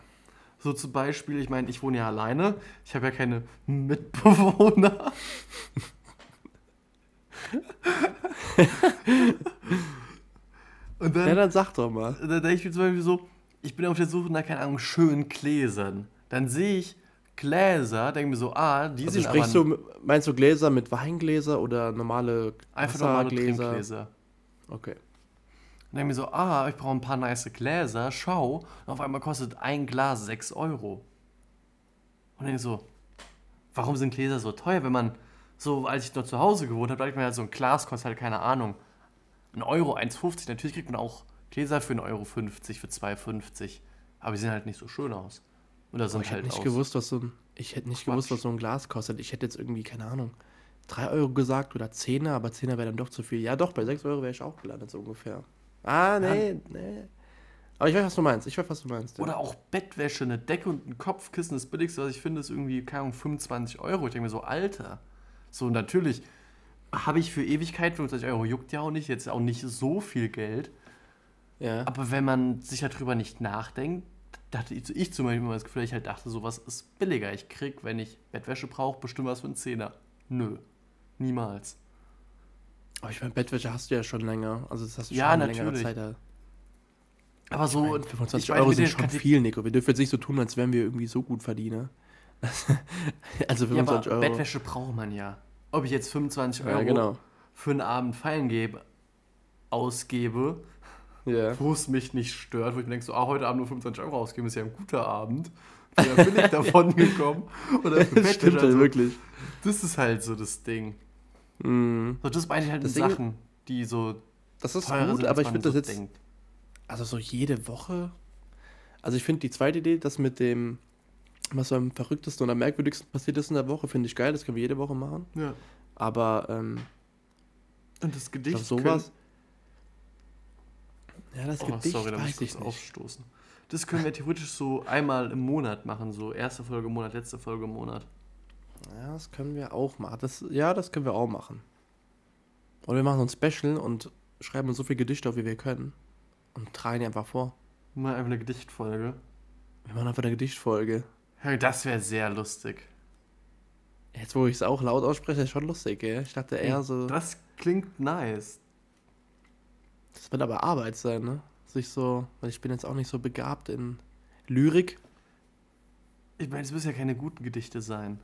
So zum Beispiel, ich meine, ich wohne ja alleine. Ich habe ja keine Mitbewohner. Und dann, ja, dann sag doch mal. Da denke ich mir zum Beispiel so, ich bin auf der Suche nach, keine Ahnung, schönen Gläsern. Dann sehe ich Gläser, denke mir so, ah, die also sind sprichst aber... Du, meinst du Gläser mit Weingläser oder normale Einfach normale Trinkgläser? Okay. Und dann mir so, ah, ich brauche ein paar nice Gläser, schau. Und auf einmal kostet ein Glas 6 Euro. Und dann so, warum sind Gläser so teuer, wenn man, so als ich noch zu Hause gewohnt habe, dachte ich mir halt so, ein Glas kostet halt, keine Ahnung, ein Euro, 1,50. Natürlich kriegt man auch Gläser für 1,50 Euro, für 2,50. Aber die sehen halt nicht so schön aus. Oder sind ich halt hätte nicht gewusst, was so ein, ich hätte nicht Quatsch. gewusst, was so ein Glas kostet. Ich hätte jetzt irgendwie, keine Ahnung, 3 Euro gesagt oder 10er, aber 10er wäre dann doch zu viel. Ja, doch, bei 6 Euro wäre ich auch gelandet, so ungefähr. Ah, nee, ja. nee. Aber ich weiß, was du meinst. Ich weiß, was du meinst. Ja. Oder auch Bettwäsche, eine Decke und ein Kopfkissen. Das billigste, was ich finde, ist irgendwie, keine Ahnung, 25 Euro. Ich denke mir so, Alter. So, natürlich habe ich für Ewigkeit 25 Euro, juckt ja auch nicht, jetzt auch nicht so viel Geld. Ja. Aber wenn man sich darüber nicht nachdenkt, dachte ich, ich zum Beispiel immer das Gefühl, ich halt dachte, sowas ist billiger. Ich krieg, wenn ich Bettwäsche brauche, bestimmt was für einen Zehner. Nö. Niemals. Aber ich meine, Bettwäsche hast du ja schon länger. Also das hast du ja, schon eine längere Zeit. Aber so. Ich mein, 25 Euro sind schon viel, Nico. Wir dürfen jetzt nicht so tun, als wären wir irgendwie so gut Verdiener. also Ja, aber 25 Euro. Bettwäsche braucht man ja. Ob ich jetzt 25 Euro Ja, genau. für einen Abend feiern gebe, ausgebe, Ja. wo es mich nicht stört, wo ich mir denke, so, ah, heute Abend nur 25 Euro ausgeben, ist ja ein guter Abend. Ja, bin ich davon gekommen. Oder Das stimmt halt also, wirklich. Das ist halt so das Ding. Mhm. So, das meine ich halt Das mit Ding- Sachen, die so Das ist gut, sind, aber ich finde das so jetzt, denkt. also so jede Woche. Also ich finde die zweite Idee, das mit dem, was am verrücktesten oder merkwürdigsten passiert ist in der Woche, finde ich geil. Das können wir jede Woche machen. Ja. Aber ähm, Und das ich Gedicht. glaub, sowas. Ja, das Können, oh, Gedicht sorry, da muss ich kurz nicht. aufstoßen. Das können wir theoretisch so einmal im Monat machen, so erste Folge im Monat, letzte Folge im Monat. Ja, das können wir auch machen. Das, ja, das können wir auch machen. Oder wir machen so ein Special und schreiben uns so viele Gedichte auf, wie wir können. Und tragen die einfach vor. Mal einfach eine Gedichtfolge. Wir machen einfach eine Gedichtfolge. Ja, das wäre sehr lustig. Jetzt, wo ich es auch laut ausspreche, ist schon lustig, gell? Ich dachte eher so. Das klingt nice. Das wird aber Arbeit sein, ne? Sich so, weil ich bin jetzt auch nicht so begabt in Lyrik. Ich meine, es müssen ja keine guten Gedichte sein.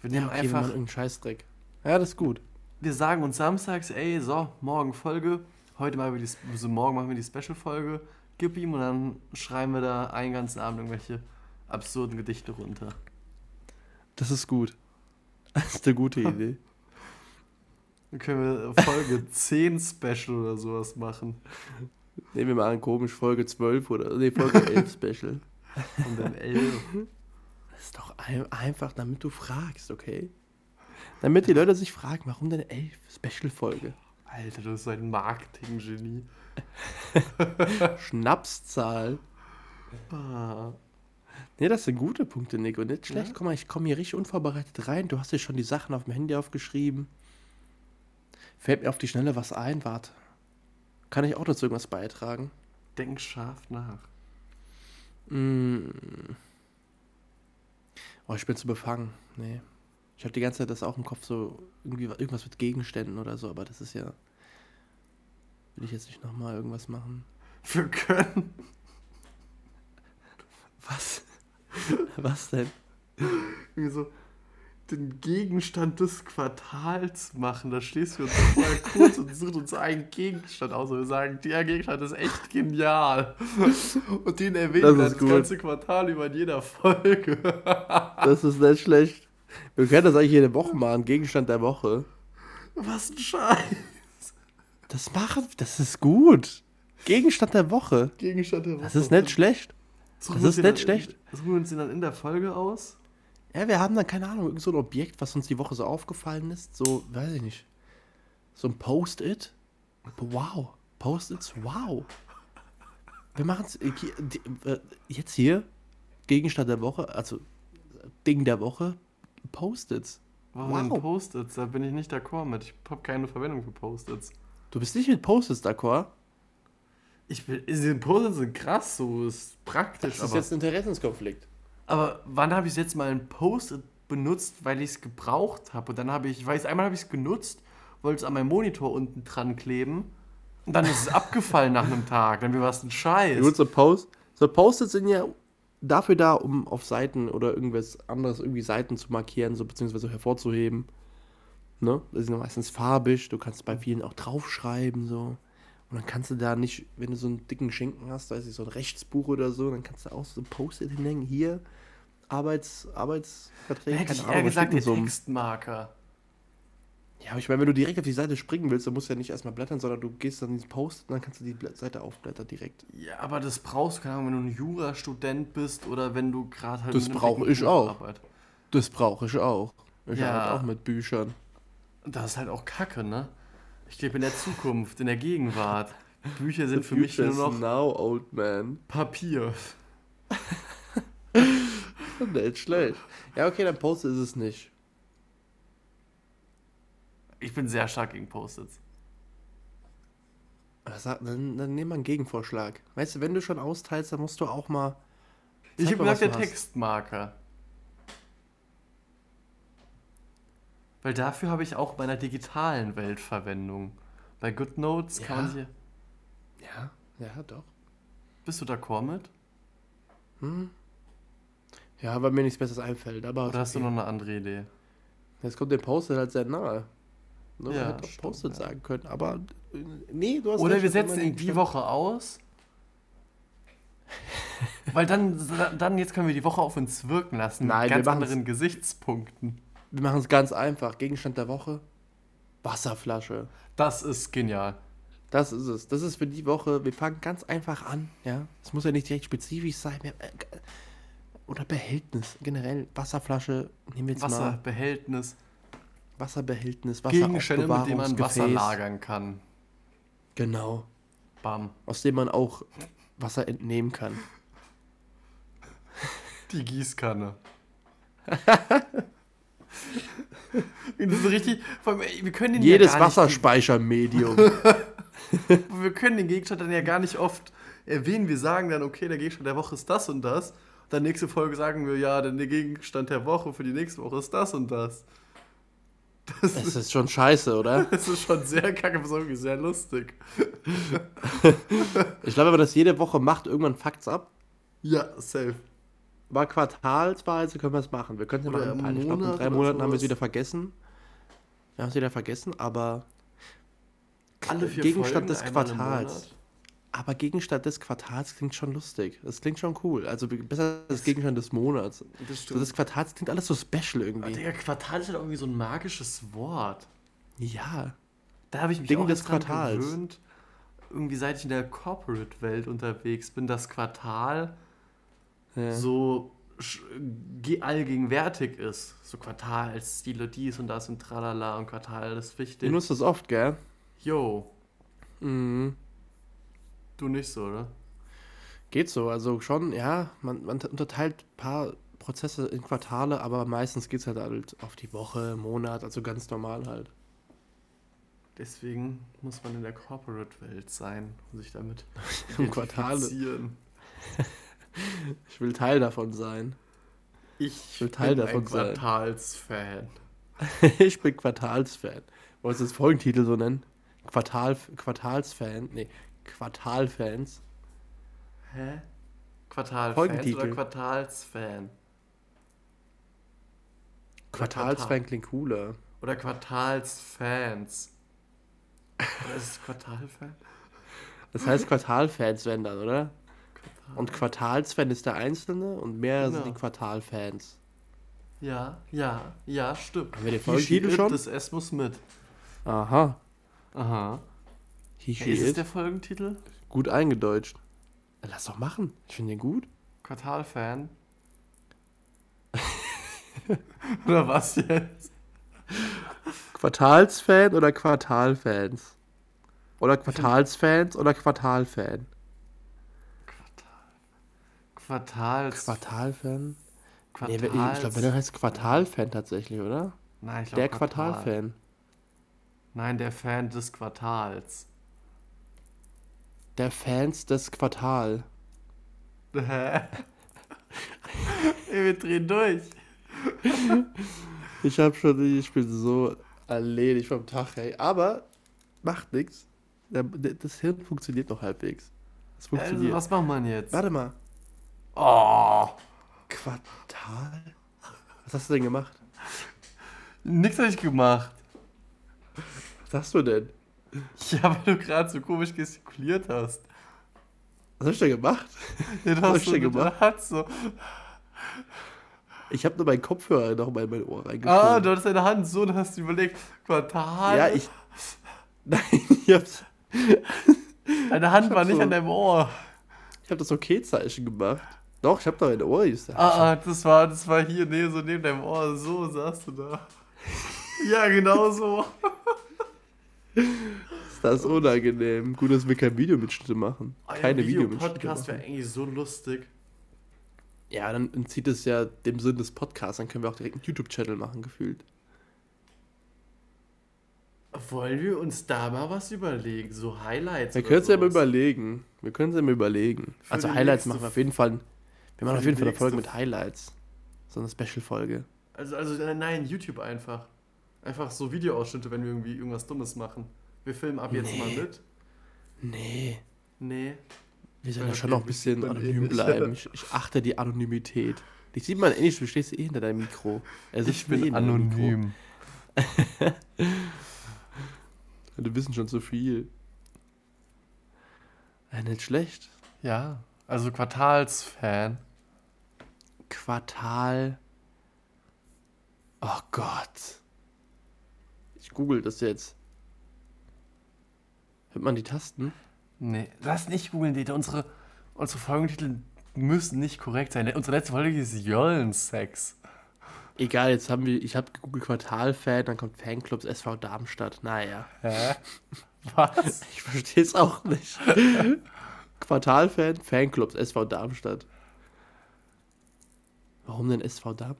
Wir Ja, nehmen okay, wir machen einfach, irgendeinen Scheißdreck. Ja, das ist gut. wir sagen uns samstags, ey, so, morgen Folge. Heute machen wir die, also morgen machen wir die Special-Folge. Gib ihm und dann schreiben wir da einen ganzen Abend irgendwelche absurden Gedichte runter. Das ist gut. Das ist eine gute Idee. Dann können wir Folge 10 Special oder sowas machen. Nehmen wir mal an, komisch, Folge 12 oder. Nee, Folge 11 Special. Und dann 11. Das ist doch ein, einfach, damit du fragst, okay? Damit die Leute sich fragen, warum denn 11 Special-Folge? Alter, du bist so ein Marketing-Genie. Schnapszahl. Ah. Nee, das sind gute Punkte, Nico. Nicht schlecht. Ja? Guck mal, ich komme hier richtig unvorbereitet rein. Du hast dir schon die Sachen auf dem Handy aufgeschrieben. Fällt mir auf die Schnelle was ein, warte. Kann ich auch dazu irgendwas beitragen? Denk scharf nach. Mm. Oh, ich bin zu befangen. Nee. Ich habe die ganze Zeit das auch im Kopf so, irgendwie irgendwas mit Gegenständen oder so, aber das ist ja. Will ich jetzt nicht nochmal irgendwas machen? Wir können Was? Was denn? irgendwie so den Gegenstand des Quartals machen. Da stehst du uns mal kurz und sucht uns einen Gegenstand aus und wir sagen, der Gegenstand ist echt genial. Und den erwähnen Das wir das gut. ganze Quartal über in jeder Folge. Das ist nicht schlecht. Wir können das eigentlich jede Woche machen. Gegenstand der Woche. Was ein Scheiß. Das machen, das ist gut. Gegenstand der Woche. Gegenstand der Woche. Das ist nicht schlecht. Suchen das ist nicht dann- schlecht. Suchen wir uns den dann in der Folge aus? Ja, wir haben dann, keine Ahnung, irgend so ein Objekt, was uns die Woche so aufgefallen ist. So, weiß ich nicht. So ein Post-it. Wow. Post-its, wow. Wir machen es jetzt hier. Gegenstand der Woche, also Ding der Woche. Post-its. Warum Wow. Post-its? Da bin ich nicht d'accord mit. Ich habe keine Verwendung für Post-its. Du bist nicht mit Post-its d'accord? Ich bin, diese Post-its sind krass, so ist praktisch, Das ist aber, jetzt ein Interessenskonflikt. aber wann habe ich jetzt mal ein Post-it benutzt, weil ich es gebraucht habe? Und dann habe ich, ich weiß, einmal habe ich es genutzt, wollte es an meinem Monitor unten dran kleben und dann ist es abgefallen nach einem Tag. Dann war es ein Scheiß. Gut, so Post, so Post-its sind ja dafür da, um auf Seiten oder irgendwas anderes, irgendwie Seiten zu markieren, so beziehungsweise hervorzuheben. Ne? Das sind ja meistens farbig, du kannst bei vielen auch draufschreiben, so. Und dann kannst du da nicht, wenn du so einen dicken Schinken hast, da ist so ein Rechtsbuch oder so, dann kannst du auch so ein Post-it hinhängen, hier, Arbeits, Arbeitsverträge, Hätte ich eher gesagt, denn so Textmarker. Ja, aber ich meine, wenn du direkt auf die Seite springen willst, dann musst du ja nicht erstmal blättern, sondern du gehst dann in diesen Post und dann kannst du die Seite aufblättern direkt. Ja, aber das brauchst du, keine Ahnung, wenn du ein Jurastudent bist oder wenn du gerade halt Das brauche ich auch. arbeitest. Das brauche ich auch. Ich Ja. arbeite auch mit Büchern. Das ist halt auch Kacke, ne? Ich lebe in der Zukunft, in der Gegenwart. Bücher sind für mich nur noch now, old man. Papier. Nicht schlecht. Ja, okay, dann Post ist es nicht. Ich bin sehr stark gegen Post-its. Dann, dann nehmen wir einen Gegenvorschlag. Weißt du, wenn du schon austeilst, dann musst du auch mal. Ich habe gesagt, der hast. Textmarker. Weil dafür habe ich auch bei einer digitalen Welt Verwendung. Bei GoodNotes kann man Ja. sich. Ja, ja, doch. Bist du d'accord mit? Hm. Ja, weil mir nichts Besseres einfällt. Aber Oder hast du noch eine andere Idee? Jetzt kommt der Posted halt sehr nahe. Ne, Ja, hätte auch ja. sagen können, aber nee, du hast Oder wir setzen in die Woche aus. Weil dann, dann jetzt können wir die Woche auf uns wirken lassen. Nein, mit ganz anderen Gesichtspunkten. Wir machen es ganz einfach. Gegenstand der Woche: Wasserflasche. Das ist genial. Das ist es. Das ist für die Woche. Wir fangen ganz einfach an. Ja, es muss ja nicht direkt spezifisch sein. Äh, oder Behältnis generell. Wasserflasche. Nehmen wir jetzt mal Wasserbehältnis. Wasserbehältnis, Gegenstände, mit denen man Wasser lagern kann. Genau. Bam. Aus dem man auch Wasser entnehmen kann. Die Gießkanne. das ist richtig. Allem, wir können den Jedes ja Wasserspeichermedium. Wir können den Gegenstand dann ja gar nicht oft erwähnen. Wir sagen dann, okay, der Gegenstand der Woche ist das und das. Und dann nächste Folge sagen wir, ja, denn der Gegenstand der Woche für die nächste Woche ist das und das. Das Es ist schon scheiße, oder? Das ist schon sehr kacke, aber ist irgendwie sehr lustig. Ich glaube, wenn man das jede Woche macht, irgendwann fuckt's ab. Ja, safe. Aber quartalsweise können wir es machen. Wir können es mal anpeilen. Ich glaube, in drei Monaten haben wir es wieder vergessen. Wir haben es wieder vergessen, aber Alle vier Gegenstand Folgen, des Quartals. Aber Gegenstand des Quartals klingt schon lustig. Das klingt schon cool. Also besser als Gegenstand des Monats. Das So, das Quartals klingt alles so special Aber irgendwie. Digga, Quartal ist halt irgendwie so ein magisches Wort. Ja. Da habe ich mich Dinge auch des Quartals. gewöhnt. Irgendwie seit ich in der Corporate-Welt unterwegs bin, das Quartal ja. so allgegenwärtig ist. So Quartalsstile, dies und das und tralala und Quartal ist Du wichtig. nutzt das oft, gell? Yo, Mhm. du nicht so, oder? Geht so. Also schon, ja, man, man unterteilt ein paar Prozesse in Quartale, aber meistens geht es halt, halt auf die Woche, Monat, also ganz normal halt. Deswegen muss man in der Corporate-Welt sein und sich damit Im Quartal. Ich will Teil davon sein. Ich will Teil bin davon ein sein. Quartalsfan. ich bin Quartalsfan. Wollen wir das Folgentitel so nennen? Quartal, Quartalsfan? Nee, Quartalfans. Hä? Quartalfans oder Quartalsfan? Quartalsfan klingt cooler. Oder Quartalsfans? Oder ist es Quartalfan? Das heißt Quartalfans wenn dann, oder? Und Quartalsfan ist der Einzelne und mehr sind Genau. die Quartalfans. Ja, ja, ja, stimmt. Haben wir den Folgentitel schon? Das S muss mit. Aha. Aha. He, Hey, ist es der Folgentitel? Gut eingedeutscht. Lass doch machen. Ich finde den gut. Quartalfan? Oder was jetzt? Quartalsfan oder Quartalfans? Oder Quartalsfans oder Quartalfan? Quartals. Quartalfan? Nee, Quartals. ich glaube, der heißt Quartalfan tatsächlich, oder? Nein, ich glaub, Der Quartal. Quartalfan. Nein, der Fan des Quartals. Der Fans des Quartal. Hä? Ey, wir drehen durch. Ich hab schon, ich bin so erledigt vom Tag, hey. Aber macht nichts. Das Hirn funktioniert noch halbwegs. Es Also, funktioniert. was macht man jetzt? Warte mal. Oh, Quartal? Was hast du denn gemacht? nix hab ich gemacht. Was hast du denn? Ja, weil du gerade so komisch gestikuliert hast. Was hast du denn gemacht? Ja, Was hab ich denn gemacht? so. Ich habe nur meinen Kopfhörer noch mal in mein Ohr reingeschoben. Ah, du hattest deine Hand so und hast überlegt, Quartal. Ja, ich. Nein, ich hab's. Deine Hand ich hab war nicht so- an deinem Ohr. Ich habe das Okay-Zeichen gemacht. Doch, ich habe doch ein Ohr. Ich sag, Ah, ah, das war, das war hier, nee, so neben deinem Ohr. So saß du da. Ja, genau so. Das ist unangenehm. Gut, dass wir kein Videomitschnitte machen. Keine Videomitschnitte Podcast wäre eigentlich so lustig. Ja, dann entzieht es ja dem Sinn des Podcasts. Dann können wir auch direkt einen YouTube-Channel machen, gefühlt. Wollen wir uns da mal was überlegen? So Highlights. Wir können es ja mal überlegen. Wir können es ja mal überlegen. Für also Highlights machen wir auf jeden Fall. Wir machen auf jeden Fall eine Folge mit Highlights. So eine Special-Folge. Also, also äh, nein, YouTube einfach. Einfach so Videoausschnitte, wenn wir irgendwie irgendwas Dummes machen. Wir filmen ab jetzt Nee. mal mit. Nee. Nee. Wir sollen ja schon noch ein bisschen anonym bleiben. Ich, ich achte die Anonymität. Dich sieht man eh nicht, du stehst eh hinter deinem Mikro. Sitzt Ich bin eh anonym. Du wissen schon zu viel. Ja, nicht schlecht. Ja, also Quartalsfan. Quartal. Oh Gott. Ich google das jetzt. Hört man die Tasten? Nee, lass nicht googeln, Dieter. Unsere, unsere Folgentitel müssen nicht korrekt sein. Unsere letzte Folge ist Jollensex. Egal, jetzt haben wir, ich habe gegoogelt Quartal-Fan, dann kommt Fanclubs SV Darmstadt. Naja, Hä? Was? ich verstehe es auch nicht. Quartal-Fan, Fanclubs SV Darmstadt. Warum denn SV Darm?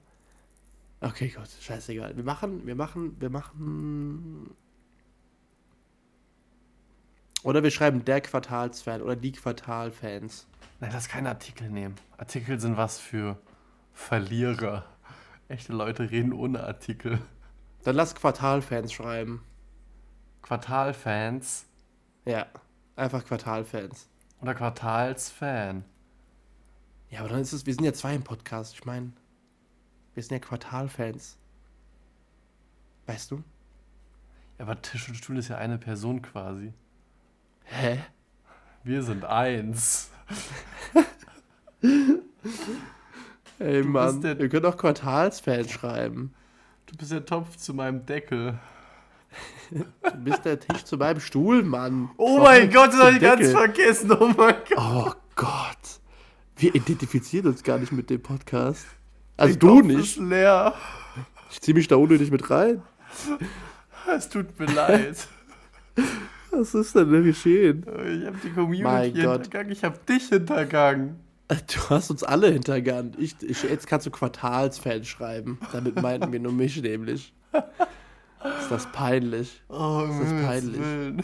Okay, gut, scheißegal. Wir machen, wir machen, wir machen. Oder wir schreiben der Quartalsfan oder die Quartalfans. Nein, lass keine Artikel nehmen. Artikel sind was für Verlierer. Echte Leute reden ohne Artikel. Dann lass Quartalfans schreiben. Quartalfans Ja, einfach Quartalfans. Oder Quartalsfan. Ja, aber dann ist es, wir sind ja zwei im Podcast. Ich meine, wir sind ja Quartalfans. Weißt du? Ja, aber Tisch und Stuhl ist ja eine Person quasi. Hä? Wir sind eins. Ey, Du Mann, wir können auch Quartalsfans schreiben. Du bist der Topf zu meinem Deckel. Du bist der Tisch zu meinem Stuhl, Mann. Oh mein Gott, das zum hab ich ganz vergessen. Oh mein Gott. Oh Gott. Wir identifizieren uns gar nicht mit dem Podcast. Also Der du Kopf nicht. Ist leer. Ich zieh mich da unnötig mit rein. Es tut mir leid. Was ist denn da geschehen? Ich habe die Community Mein Gott. hintergangen. Ich habe dich hintergangen. Du hast uns alle hintergangen. Ich, ich, jetzt kannst du Quartalsfans schreiben. Damit meinten wir nur mich nämlich. Ist das peinlich. Oh, Das ist Himmels peinlich. Willen.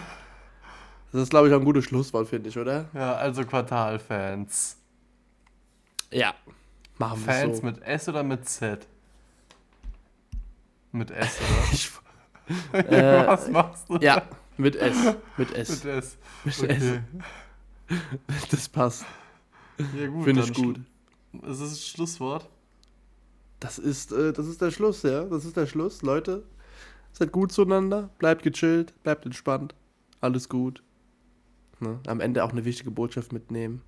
Das ist, glaube ich, auch ein gutes Schlusswort, finde ich, oder? Ja, also Quartalfans. Ja. Machen wir Fans so. mit S oder mit Z? Mit S, Ich, oder? Äh, Was machst du? ja, mit S. Mit S. Mit S. Mit Okay. S. Das passt. Ja, gut. Finde ich gut. Das ist das Schlusswort. Das ist, äh, das ist der Schluss, ja. Das ist der Schluss. Leute, seid gut zueinander. Bleibt gechillt. Bleibt entspannt. Alles gut. Ne? Am Ende auch eine wichtige Botschaft mitnehmen.